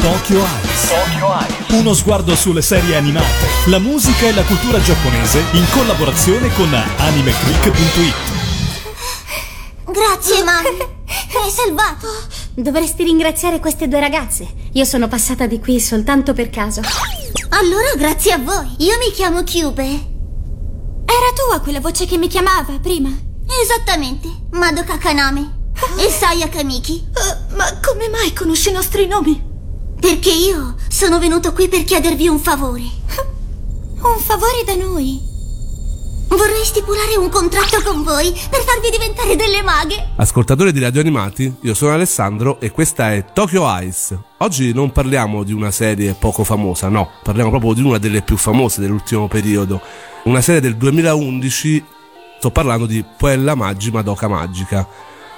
Tokyo Eyes. Uno sguardo sulle serie animate, la musica e la cultura giapponese in collaborazione con animeclick.it. Grazie, mami. Mi hai salvato. Dovresti ringraziare queste due ragazze. Io sono passata di qui soltanto per caso. Allora, grazie a voi. Io mi chiamo Cube. Era tua quella voce che mi chiamava prima? Esattamente. Madoka Kaname. E Sayaka Miki. Uh, ma come mai conosci i nostri nomi? Perché io sono venuto qui per chiedervi un favore. Un favore da noi? Vorrei stipulare un contratto con voi per farvi diventare delle maghe. Ascoltatori di Radio Animati, io sono Alessandro e questa è Tokyo Ice. Oggi non parliamo di una serie poco famosa, no, parliamo proprio di una delle più famose dell'ultimo periodo. Una serie del 2011, sto parlando di Puella Maggi Madoka Magica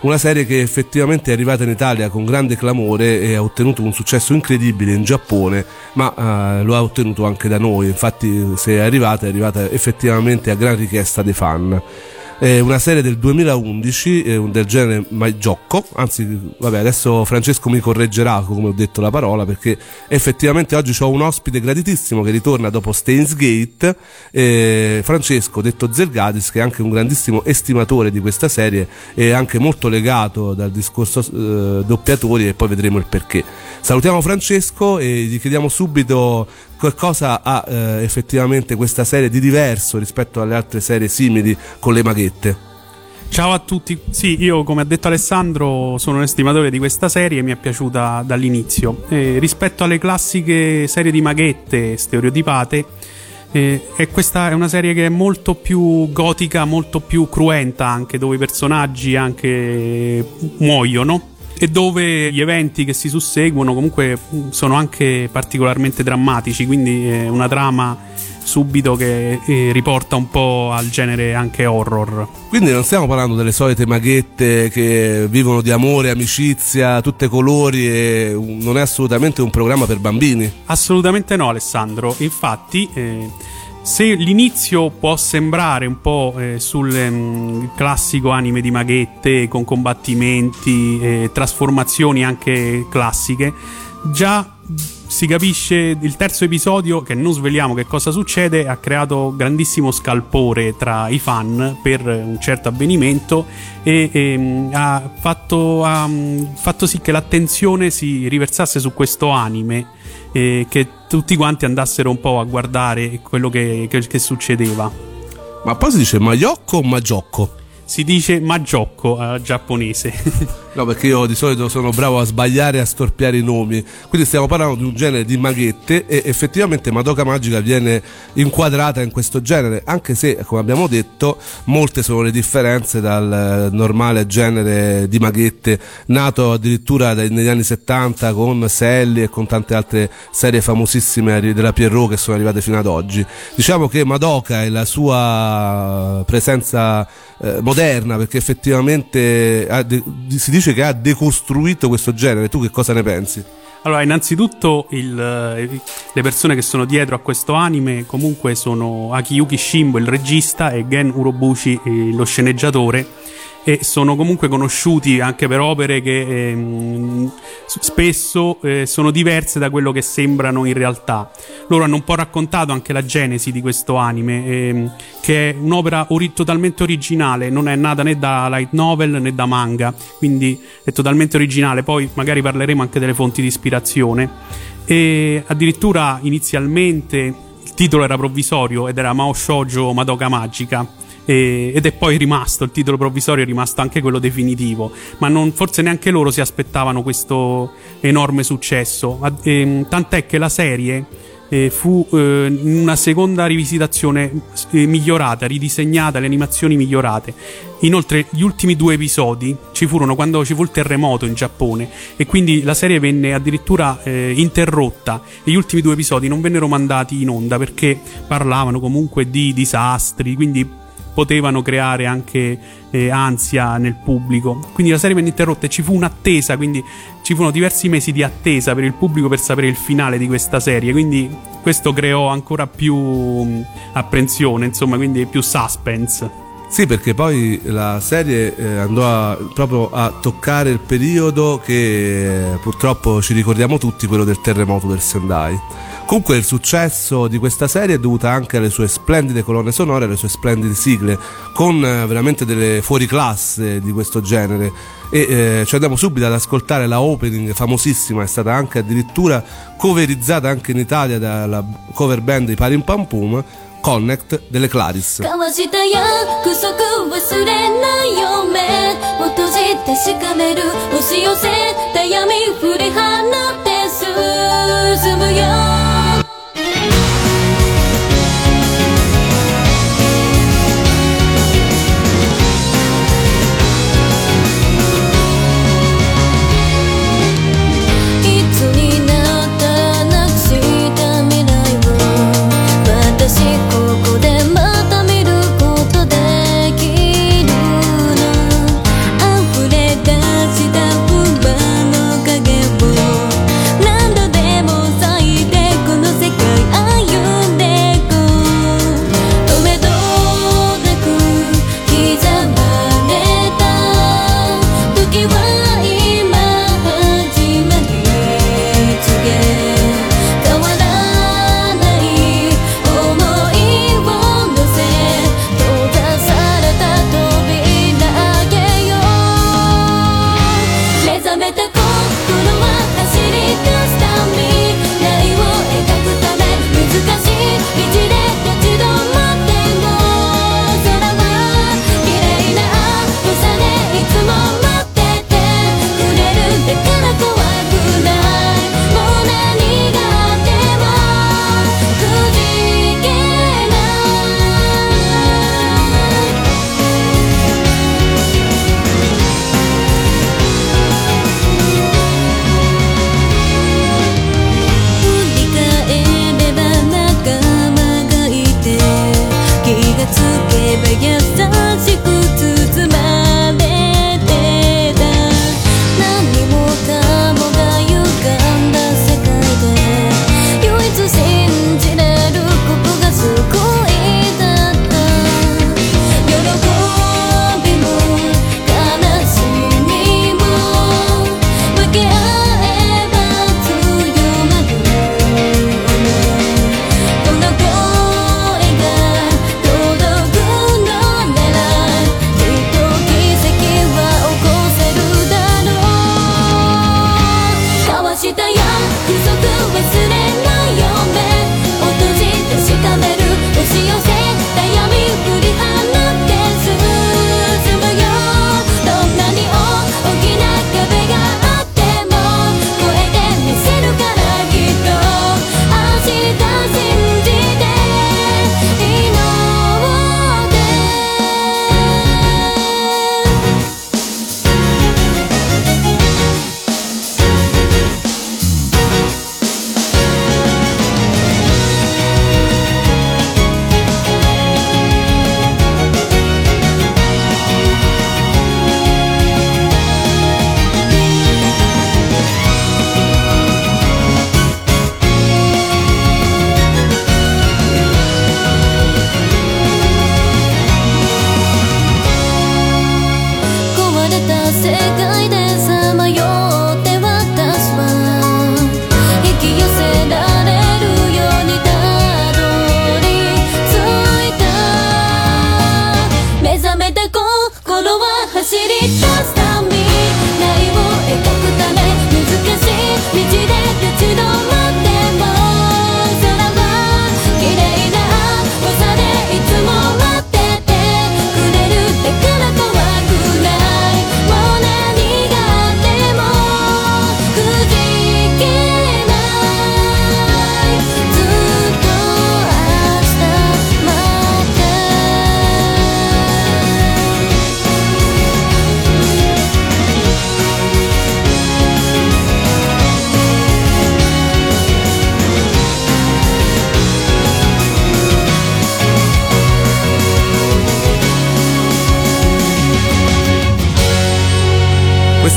una serie che effettivamente è arrivata in Italia con grande clamore e ha ottenuto un successo incredibile in Giappone, ma uh, lo ha ottenuto anche da noi. Infatti, se è arrivata, è arrivata effettivamente a gran richiesta dei fan è una serie del 2011 del genere Maggiocco, anzi vabbè adesso Francesco mi correggerà come ho detto la parola perché effettivamente oggi ho un ospite graditissimo che ritorna dopo Stains Gate, eh, Francesco detto Zelgadis che è anche un grandissimo estimatore di questa serie e anche molto legato dal discorso eh, doppiatori e poi vedremo il perché. Salutiamo Francesco e gli chiediamo subito qualcosa ha eh, effettivamente questa serie di diverso rispetto alle altre serie simili con le maghette. Ciao a tutti, sì, io come ha detto Alessandro sono un estimatore di questa serie e mi è piaciuta dall'inizio. Eh, rispetto alle classiche serie di maghette stereotipate, eh, e questa è una serie che è molto più gotica, molto più cruenta anche, dove i personaggi anche muoiono e dove gli eventi che si susseguono comunque sono anche particolarmente drammatici, quindi è una trama subito che eh, riporta un po' al genere anche horror. Quindi non stiamo parlando delle solite maghette che vivono di amore, amicizia, tutte colori e non è assolutamente un programma per bambini. Assolutamente no, Alessandro. Infatti, eh, se l'inizio può sembrare un po' eh, sul um, classico anime di maghette con combattimenti e trasformazioni anche classiche, già si capisce il terzo episodio che non sveliamo che cosa succede ha creato grandissimo scalpore tra i fan per un certo avvenimento e, e mm, ha, fatto, ha mm, fatto sì che l'attenzione si riversasse su questo anime e che tutti quanti andassero un po' a guardare quello che, che, che succedeva ma poi si dice Maiocco o Magiocco? si dice Maggiocco uh, giapponese No, perché io di solito sono bravo a sbagliare e a storpiare i nomi. Quindi stiamo parlando di un genere di maghette e effettivamente Madoka Magica viene inquadrata in questo genere, anche se, come abbiamo detto, molte sono le differenze dal normale genere di maghette nato addirittura negli anni 70 con Sally e con tante altre serie famosissime della Pierrot che sono arrivate fino ad oggi. Diciamo che Madoka e la sua presenza eh, moderna, perché effettivamente si dice dice che ha decostruito questo genere. Tu che cosa ne pensi? Allora, innanzitutto il, eh, le persone che sono dietro a questo anime comunque sono Akiyuki Shimbo, il regista, e Gen Urobuchi, lo sceneggiatore e sono comunque conosciuti anche per opere che ehm, spesso eh, sono diverse da quello che sembrano in realtà. Loro hanno un po' raccontato anche la genesi di questo anime, ehm, che è un'opera ori- totalmente originale, non è nata né da light novel né da manga, quindi è totalmente originale. Poi magari parleremo anche delle fonti di ispirazione. E addirittura inizialmente il titolo era provvisorio ed era Mao Shoujo Madoka Magica e, ed è poi rimasto il titolo provvisorio, è rimasto anche quello definitivo, ma non, forse neanche loro si aspettavano questo enorme successo, e, ehm, tant'è che la serie eh, fu eh, una seconda rivisitazione eh, migliorata, ridisegnata, le animazioni migliorate. Inoltre, gli ultimi due episodi ci furono quando ci fu il terremoto in Giappone e quindi la serie venne addirittura eh, interrotta e gli ultimi due episodi non vennero mandati in onda perché parlavano comunque di disastri, quindi potevano creare anche eh, ansia nel pubblico. Quindi la serie venne interrotta e ci fu un'attesa, quindi ci furono diversi mesi di attesa per il pubblico per sapere il finale di questa serie, quindi questo creò ancora più apprensione, insomma, quindi più suspense. Sì, perché poi la serie eh, andò a, proprio a toccare il periodo che eh, purtroppo ci ricordiamo tutti, quello del terremoto del Sendai Comunque il successo di questa serie è dovuto anche alle sue splendide colonne sonore, alle sue splendide sigle, con eh, veramente delle fuoriclasse di questo genere. E eh, ci andiamo subito ad ascoltare la opening famosissima, è stata anche addirittura coverizzata anche in Italia dalla cover band di Parim Pam Pum, Connect delle Claris.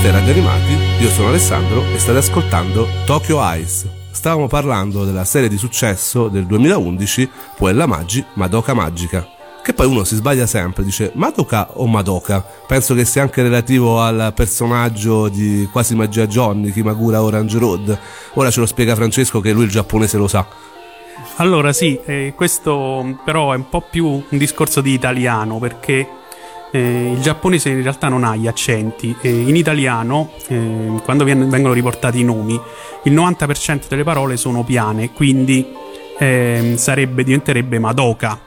siete radioanimati, io sono Alessandro e state ascoltando Tokyo Eyes. Stavamo parlando della serie di successo del 2011, Puella Maggi, Madoka Magica. Che poi uno si sbaglia sempre, dice Madoka o Madoka? Penso che sia anche relativo al personaggio di Quasi Magia Johnny, Kimagura Orange Road. Ora ce lo spiega Francesco che lui il giapponese lo sa. Allora sì, eh, questo però è un po' più un discorso di italiano perché eh, il giapponese in realtà non ha gli accenti. Eh, in italiano, eh, quando vengono riportati i nomi, il 90% delle parole sono piane, quindi ehm, sarebbe, diventerebbe Madoka.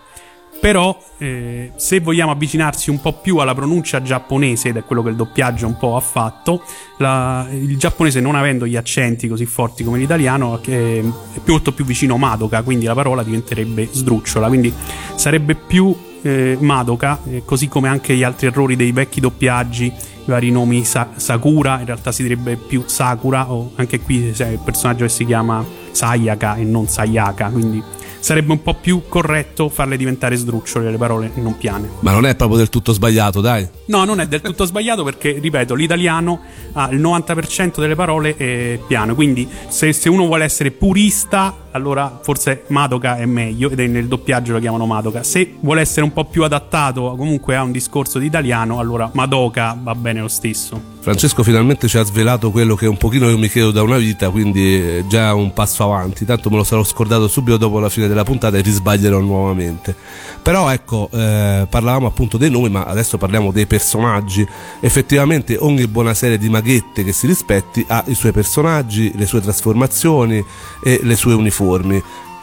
Però, eh, se vogliamo avvicinarsi un po' più alla pronuncia giapponese, ed è quello che il doppiaggio un po' ha fatto, la- il giapponese non avendo gli accenti così forti come l'italiano, eh, è molto più vicino a Madoka, quindi la parola diventerebbe sdrucciola, quindi sarebbe più eh, Madoka, eh, così come anche gli altri errori dei vecchi doppiaggi, i vari nomi Sa- Sakura, in realtà si direbbe più Sakura, o anche qui c'è il personaggio che si chiama Sayaka e non Sayaka, quindi sarebbe un po' più corretto farle diventare sdrucciole le parole non piane. Ma non è proprio del tutto sbagliato, dai. No, non è del tutto sbagliato perché, ripeto, l'italiano ha il 90% delle parole è piano, quindi se, se uno vuole essere purista, allora forse Madoka è meglio ed è nel doppiaggio lo chiamano Madoka. Se vuole essere un po' più adattato comunque a un discorso di italiano, allora Madoka va bene lo stesso. Francesco finalmente ci ha svelato quello che un pochino io mi chiedo da una vita, quindi è già un passo avanti. Tanto me lo sarò scordato subito dopo la fine della puntata e risbaglierò nuovamente. Però ecco, eh, parlavamo appunto dei nomi, ma adesso parliamo dei personaggi. Effettivamente ogni buona serie di maghette che si rispetti ha i suoi personaggi, le sue trasformazioni e le sue uniformi.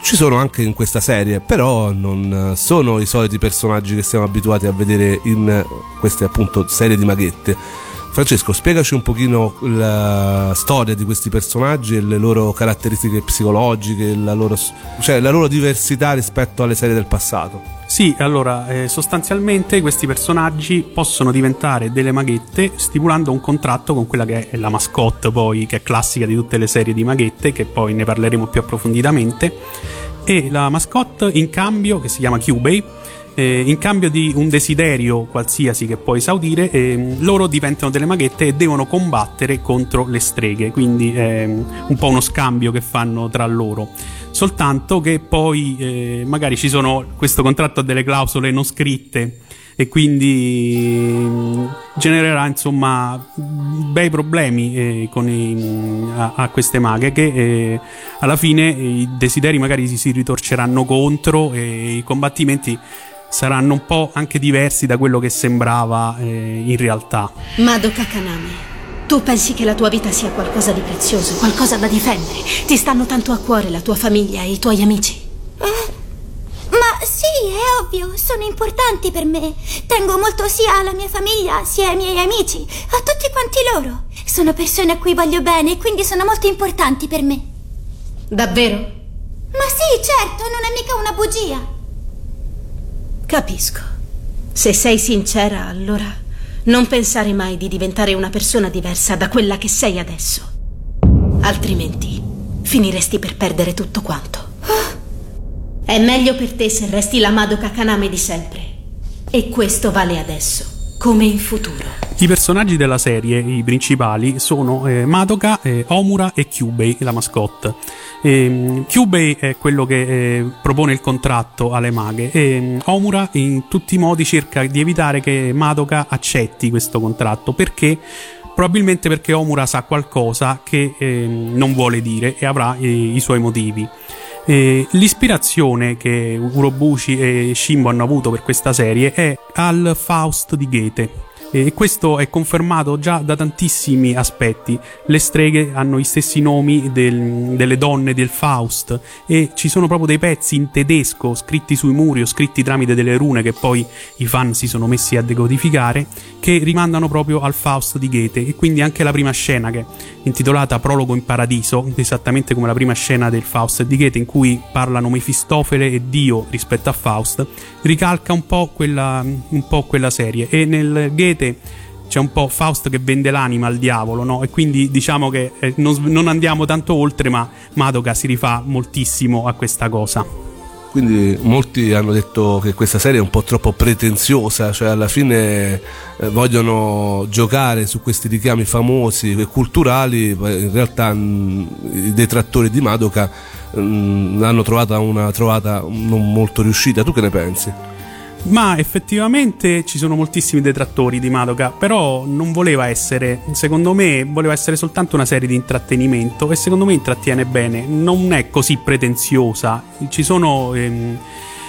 Ci sono anche in questa serie, però non sono i soliti personaggi che siamo abituati a vedere in queste appunto serie di maghette. Francesco, spiegaci un pochino la storia di questi personaggi e le loro caratteristiche psicologiche, la loro, cioè la loro diversità rispetto alle serie del passato. Sì, allora, eh, sostanzialmente questi personaggi possono diventare delle maghette stipulando un contratto con quella che è la mascotte, poi, che è classica di tutte le serie di maghette, che poi ne parleremo più approfonditamente. E la mascotte, in cambio, che si chiama Cubey, eh, in cambio di un desiderio qualsiasi che puoi esaudire, ehm, loro diventano delle maghette e devono combattere contro le streghe, quindi è un po' uno scambio che fanno tra loro. Soltanto che poi eh, magari ci sono questo contratto ha delle clausole non scritte e quindi mm, genererà insomma bei problemi eh, i- a, a queste maghe che eh, alla fine i desideri magari si, si ritorceranno contro e i combattimenti saranno un po' anche diversi da quello che sembrava eh, in realtà. Madoka Kaname, tu pensi che la tua vita sia qualcosa di prezioso, qualcosa da difendere? Ti stanno tanto a cuore la tua famiglia e i tuoi amici? Ma sì, è ovvio, sono importanti per me. Tengo molto sia alla mia famiglia sia ai miei amici, a tutti quanti loro. Sono persone a cui voglio bene e quindi sono molto importanti per me. Davvero? Ma sì, certo, non è mica una bugia. Capisco. Se sei sincera, allora non pensare mai di diventare una persona diversa da quella che sei adesso. Altrimenti finiresti per perdere tutto quanto. È meglio per te se resti la Madoka Kaname di sempre. E questo vale adesso, come in futuro. I personaggi della serie, i principali, sono eh, Madoka, eh, Omura e Kyubei, la mascotte. Ehm, Kyubei è quello che eh, propone il contratto alle maghe e mm, Omura in tutti i modi cerca di evitare che Madoka accetti questo contratto perché probabilmente perché Omura sa qualcosa che ehm, non vuole dire e avrà eh, i suoi motivi. Eh, l'ispirazione che Urobuchi e Shimbo hanno avuto per questa serie è al Faust di Goethe. E questo è confermato già da tantissimi aspetti. Le streghe hanno i stessi nomi del- delle donne del Faust e ci sono proprio dei pezzi in tedesco scritti sui muri o scritti tramite delle rune che poi i fan si sono messi a decodificare che rimandano proprio al Faust di Goethe e quindi anche la prima scena che è intitolata Prologo in Paradiso, esattamente come la prima scena del Faust di Goethe in cui parlano Mefistofele e Dio rispetto a Faust, ricalca un po' quella, un po' quella serie e nel Goethe c'è un po' Faust che vende l'anima al diavolo, no? E quindi diciamo che eh, non, non andiamo tanto oltre, ma Madoka si rifà moltissimo a questa cosa. Quindi molti hanno detto che questa serie è un po' troppo pretenziosa, cioè alla fine eh, vogliono giocare su questi richiami famosi e culturali, in realtà mh, i detrattori di Madoka mh, l'hanno trovata una trovata non molto riuscita. Tu che ne pensi? Ma effettivamente ci sono moltissimi detrattori di Madoka, però non voleva essere, secondo me, voleva essere soltanto una serie di intrattenimento e secondo me intrattiene bene, non è così pretenziosa, ci sono... Ehm,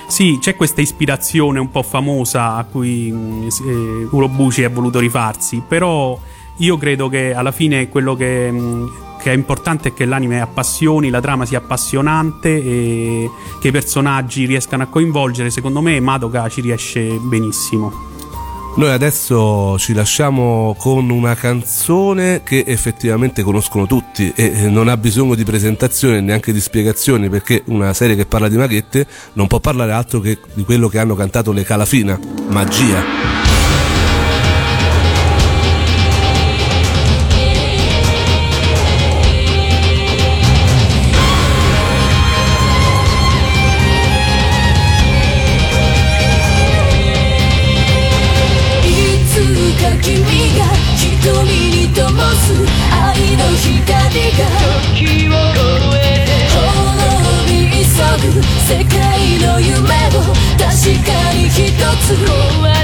sì, c'è questa ispirazione un po' famosa a cui eh, Urobuchi ha voluto rifarsi, però io credo che alla fine quello che, che, è importante è che l'anime appassioni, la trama sia appassionante e che i personaggi riescano a coinvolgere. Secondo me Madoka ci riesce benissimo. Noi adesso ci lasciamo con una canzone che effettivamente conoscono tutti e non ha bisogno di presentazione neanche di spiegazioni perché una serie che parla di maghette non può parlare altro che di quello che hanno cantato le Calafina, Magia.「世界の夢を確かに一つ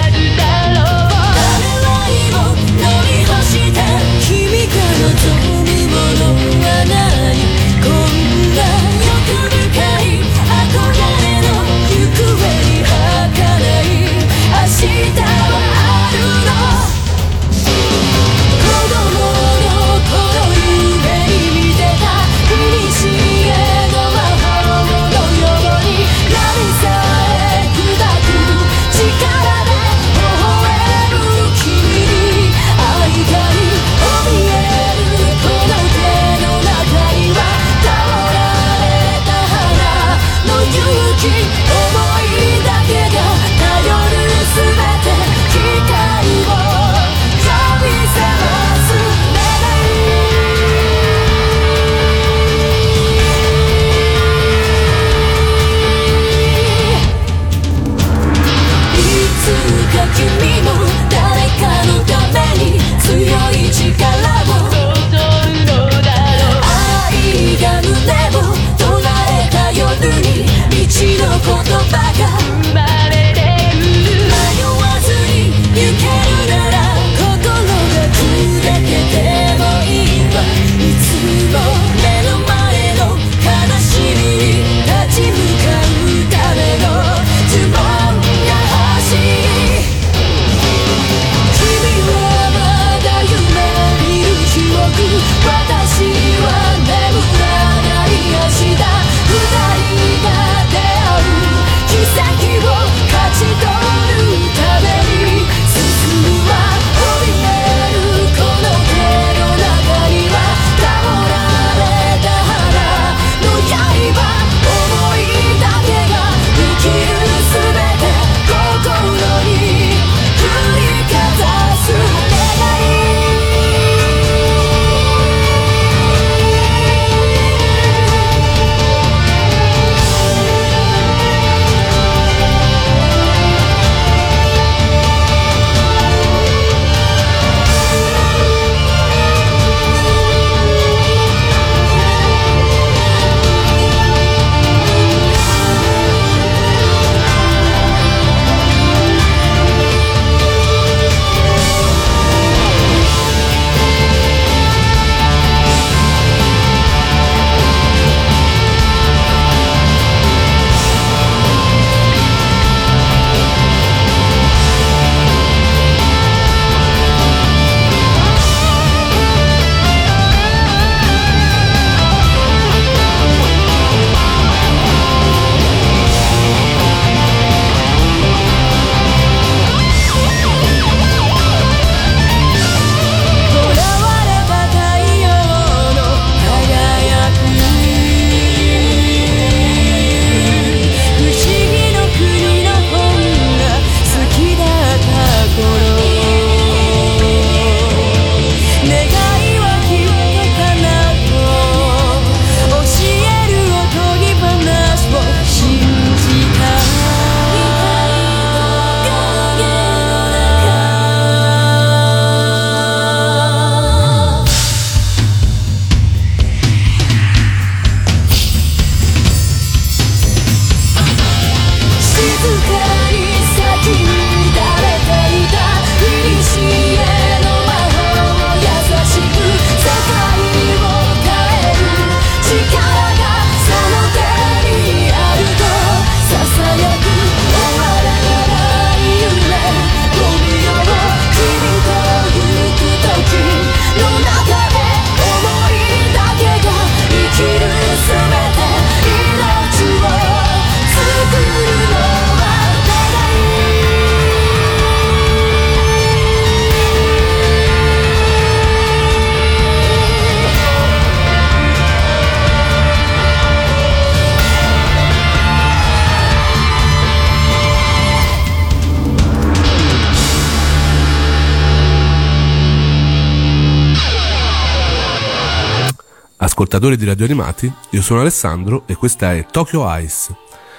ascoltatori di Radio Animati, io sono Alessandro e questa è Tokyo Ice.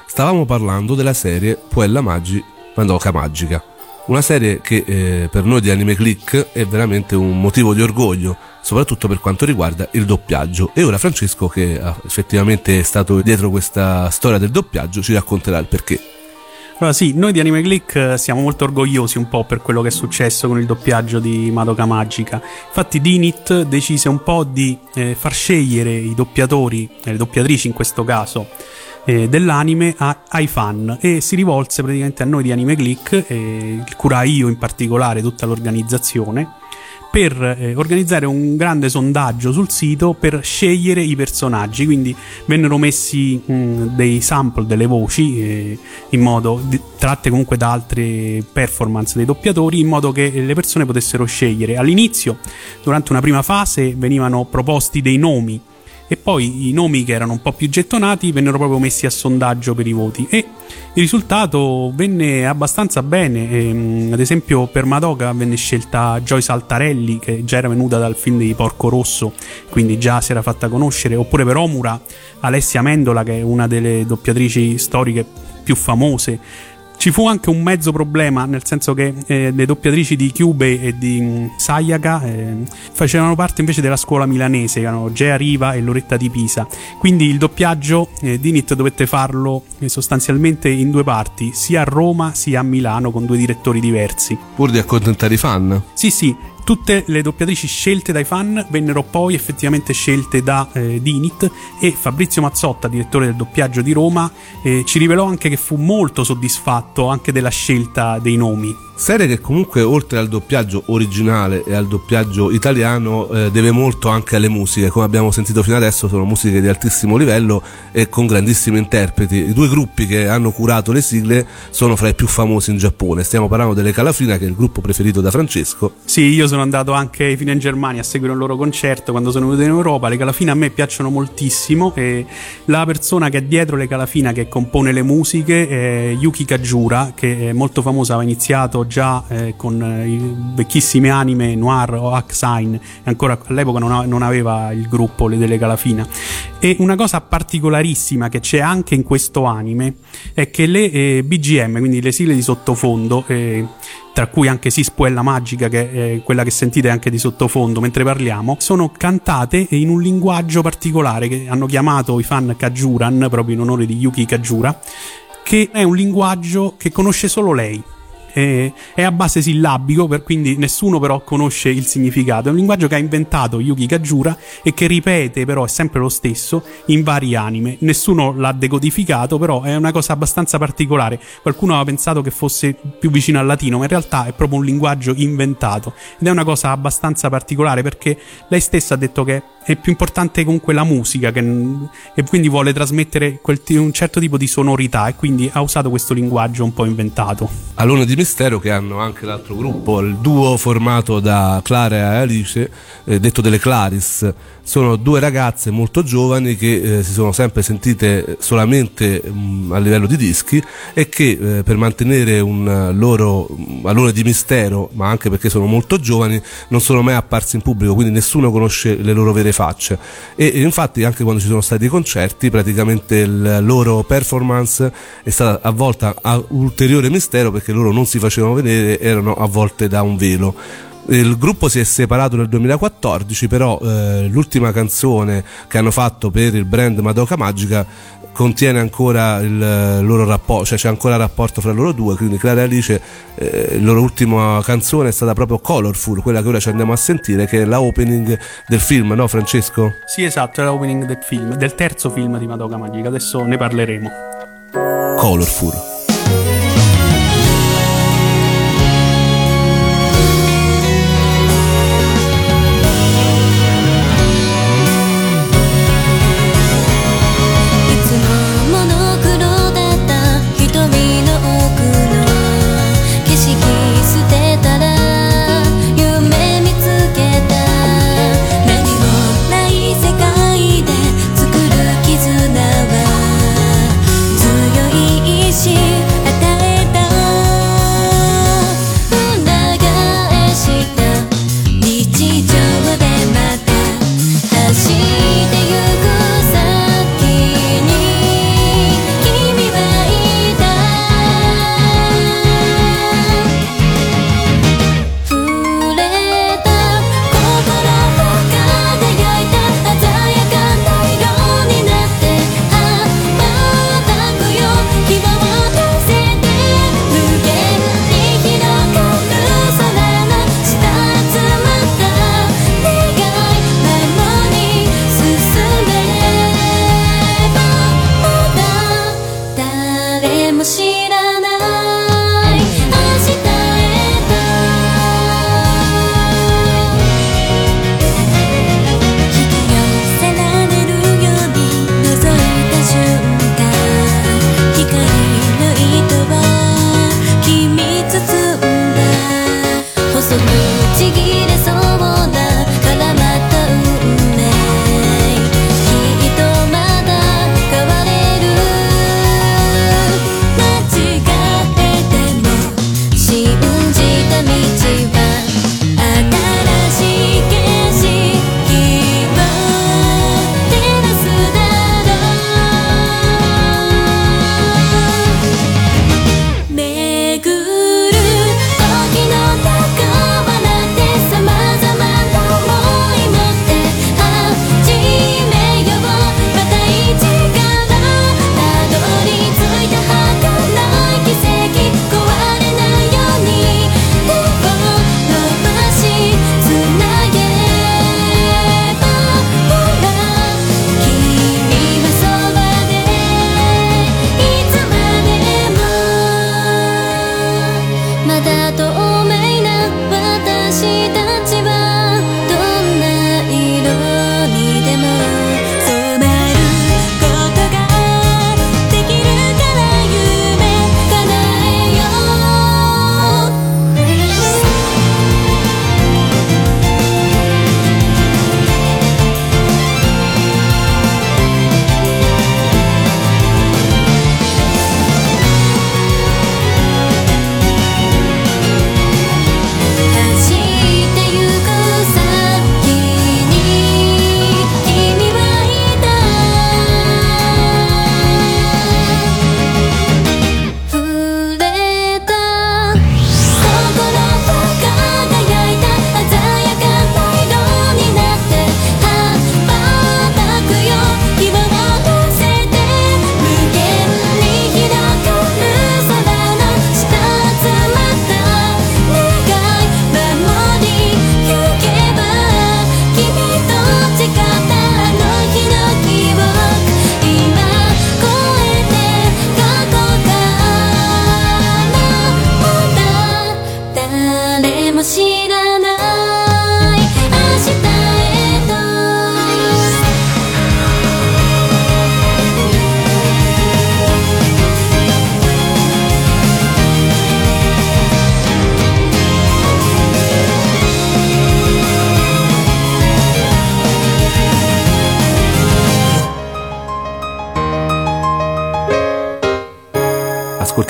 Stavamo parlando della serie Puella Magi Madoka Magica, una serie che eh, per noi di Anime Click è veramente un motivo di orgoglio, soprattutto per quanto riguarda il doppiaggio. E ora Francesco, che effettivamente è stato dietro questa storia del doppiaggio, ci racconterà il perché. Allora sì, noi di Anime Click eh, siamo molto orgogliosi un po' per quello che è successo con il doppiaggio di Madoka Magica. Infatti Dinit decise un po' di eh, far scegliere i doppiatori, le doppiatrici in questo caso, eh, dell'anime a, ai fan e si rivolse praticamente a noi di Anime Click, eh, curai io in particolare tutta l'organizzazione per eh, organizzare un grande sondaggio sul sito per scegliere i personaggi. Quindi vennero messi mh, dei sample delle voci eh, in modo di, tratte comunque da altre performance dei doppiatori in modo che le persone potessero scegliere. All'inizio, durante una prima fase, venivano proposti dei nomi e poi i nomi che erano un po' più gettonati vennero proprio messi a sondaggio per i voti e il risultato venne abbastanza bene. Ehm, ad esempio, per Madoka venne scelta Joyce Altarelli, che già era venuta dal film di Porco Rosso, quindi già si era fatta conoscere. Oppure per Omura, Alessia Mendola, che è una delle doppiatrici storiche più famose. Ci fu anche un mezzo problema, nel senso che eh, le doppiatrici di Cube e di mm, Sayaka eh, facevano parte invece della scuola milanese, erano Gea Riva e Loretta di Pisa. Quindi il doppiaggio eh, Dinit dovette farlo eh, sostanzialmente in due parti, sia a Roma sia a Milano, con due direttori diversi. Pur di accontentare i fan? Sì, sì, Tutte le doppiatrici scelte dai fan vennero poi effettivamente scelte da eh, Dinit e Fabrizio Mazzotta, direttore del doppiaggio di Roma, eh, ci rivelò anche che fu molto soddisfatto anche della scelta dei nomi. Serie che comunque oltre al doppiaggio originale e al doppiaggio italiano eh, deve molto anche alle musiche, come abbiamo sentito fino adesso sono musiche di altissimo livello e con grandissimi interpreti. I due gruppi che hanno curato le sigle sono fra i più famosi in Giappone, stiamo parlando delle Calafina che è il gruppo preferito da Francesco. Sì, io sono andato anche fino in Germania a seguire un loro concerto quando sono venuto in Europa, le Calafina a me piacciono moltissimo e la persona che è dietro le Calafina che compone le musiche è Yuki Kajura che è molto famosa, ha iniziato già eh, con eh, i vecchissime anime Noir o Axine, ancora all'epoca non, non, aveva il gruppo le delle Calafina. E una cosa particolarissima che c'è anche in questo anime è che le eh, BGM, quindi le sigle di sottofondo, eh, tra cui anche Sispuella Magica, che è quella che sentite anche di sottofondo mentre parliamo, sono cantate in un linguaggio particolare che hanno chiamato i fan Kajuran, proprio in onore di Yuki Kajura, che è un linguaggio che conosce solo lei è, è a base sillabico, per quindi nessuno però conosce il significato. È un linguaggio che ha inventato Yuki Kajura e che ripete però è sempre lo stesso in vari anime. Nessuno l'ha decodificato, però è una cosa abbastanza particolare. Qualcuno aveva pensato che fosse più vicino al latino, ma in realtà è proprio un linguaggio inventato ed è una cosa abbastanza particolare perché lei stessa ha detto che è più importante comunque la musica che, e quindi vuole trasmettere quel, un certo tipo di sonorità e quindi ha usato questo linguaggio un po' inventato. Alone di Mistero che hanno anche l'altro gruppo, il duo formato da Clara e Alice, eh, detto delle Claris, sono due ragazze molto giovani che eh, si sono sempre sentite solamente mh, mm, a livello di dischi e che eh, per mantenere un loro mm, alone di mistero, ma anche perché sono molto giovani, non sono mai apparsi in pubblico, quindi nessuno conosce le loro vere facce. E, e infatti anche quando ci sono stati i concerti, praticamente il loro performance è stata avvolta a ulteriore mistero perché loro non si facevano vedere, erano avvolte da un velo. Il gruppo si è separato nel 2014, però eh, l'ultima canzone che hanno fatto per il brand Madoka Magica contiene ancora il loro rapporto, cioè c'è ancora il rapporto fra loro due, quindi Clara e Alice, eh, la loro ultima canzone è stata proprio Colorful, quella che ora ci andiamo a sentire, che è la opening del film, no Francesco? Sì, esatto, è la opening del film, del terzo film di Madoka Magica, adesso ne parleremo. Colorful.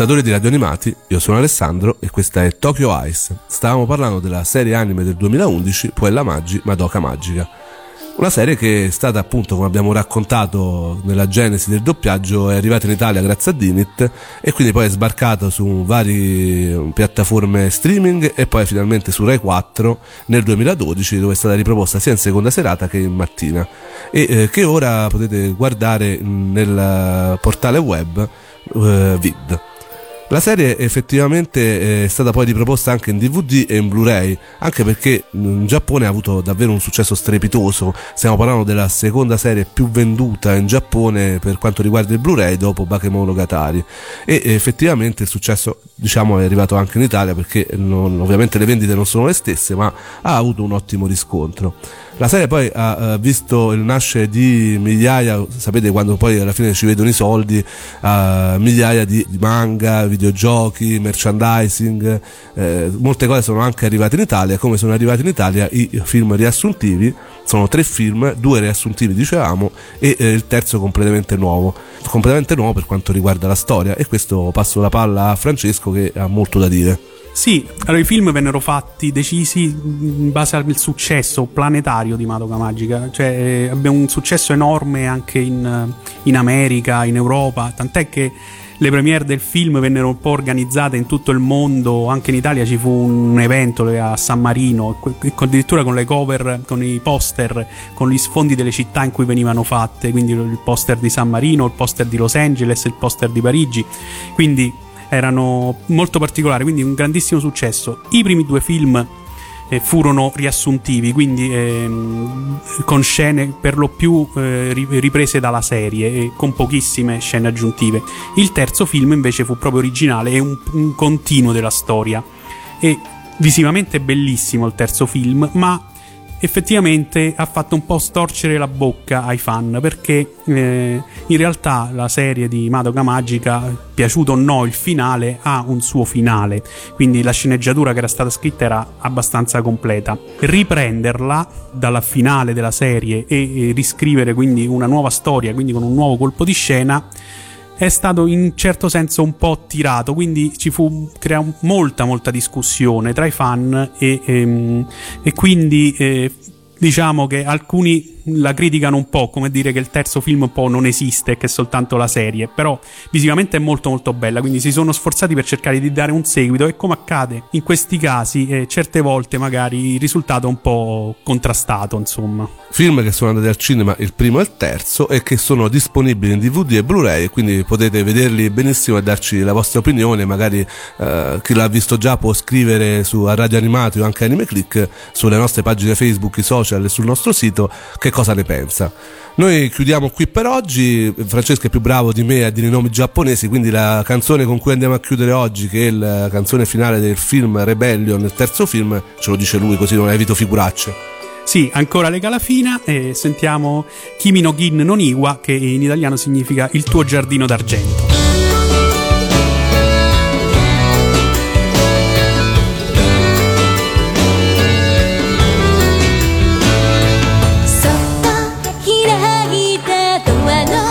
Ascoltatori di Radio Animati, io sono Alessandro e questa è Tokyo Ice. Stavamo parlando della serie anime del 2011, Puella Maggi Madoka Magica. Una serie che è stata appunto, come abbiamo raccontato nella genesi del doppiaggio, è arrivata in Italia grazie a Dinit e quindi poi è sbarcata su varie piattaforme streaming e poi finalmente su Rai 4 nel 2012 dove è stata riproposta sia in seconda serata che in mattina e eh, che ora potete guardare nel portale web eh, Vid. La serie effettivamente eh, è stata poi riproposta anche in DVD e in Blu-ray, anche perché in Giappone ha avuto davvero un successo strepitoso. Stiamo parlando della seconda serie più venduta in Giappone per quanto riguarda il Blu-ray dopo Bakemonogatari. E effettivamente il successo, diciamo, è arrivato anche in Italia perché non, ovviamente le vendite non sono le stesse, ma ha avuto un ottimo riscontro. La serie poi ha visto il nascere di migliaia, sapete quando poi alla fine ci vedono i soldi, uh, migliaia di, di, manga, videogiochi, merchandising, eh, molte cose sono anche arrivate in Italia, come sono arrivati in Italia i film riassuntivi, sono tre film, due riassuntivi dicevamo e eh, il terzo completamente nuovo, completamente nuovo per quanto riguarda la storia e questo passo la palla a Francesco che ha molto da dire. Sì, allora i film vennero fatti, decisi in base al successo planetario di Madoka Magica, cioè eh, abbiamo un successo enorme anche in, in, America, in Europa, tant'è che le premiere del film vennero un po' organizzate in tutto il mondo, anche in Italia ci fu un evento a San Marino, addirittura con le cover, con i poster, con gli sfondi delle città in cui venivano fatte, quindi il poster di San Marino, il poster di Los Angeles, il poster di Parigi, quindi erano molto particolari, quindi un grandissimo successo. I primi due film eh, furono riassuntivi, quindi ehm, con scene per lo più eh, riprese dalla serie e con pochissime scene aggiuntive. Il terzo film invece fu proprio originale e un, un continuo della storia. E visivamente bellissimo il terzo film, ma effettivamente ha fatto un po' storcere la bocca ai fan perché eh, in realtà la serie di Madoka Magica, piaciuto o no il finale, ha un suo finale, quindi la sceneggiatura che era stata scritta era abbastanza completa. Riprenderla dalla finale della serie e, e riscrivere quindi una nuova storia, quindi con un nuovo colpo di scena, è stato in certo senso un po' tirato, quindi ci fu crea molta molta discussione tra i fan e, e, ehm, e quindi eh, diciamo che alcuni la criticano un po', come dire che il terzo film un po' non esiste, che è soltanto la serie, però visivamente è molto molto bella, quindi si sono sforzati per cercare di dare un seguito e come accade in questi casi, eh, certe volte magari il risultato è un po' contrastato, insomma. Film che sono andati al cinema il primo e il terzo e che sono disponibili in DVD e Blu-ray, quindi potete vederli benissimo e darci la vostra opinione, magari eh, chi l'ha visto già può scrivere su a Radio Animati o anche Anime Click sulle nostre pagine Facebook, i social e sul nostro sito che cosa ne pensa. Noi chiudiamo qui per oggi. Francesco è più bravo di me a dire i nomi giapponesi, quindi la canzone con cui andiamo a chiudere oggi, che è la canzone finale del film Rebellion, il terzo film, ce lo dice lui così non evito figuracce. Sì, ancora lega la fina e sentiamo Kimi no Gin non Iwa, che in italiano significa il tuo giardino d'argento. when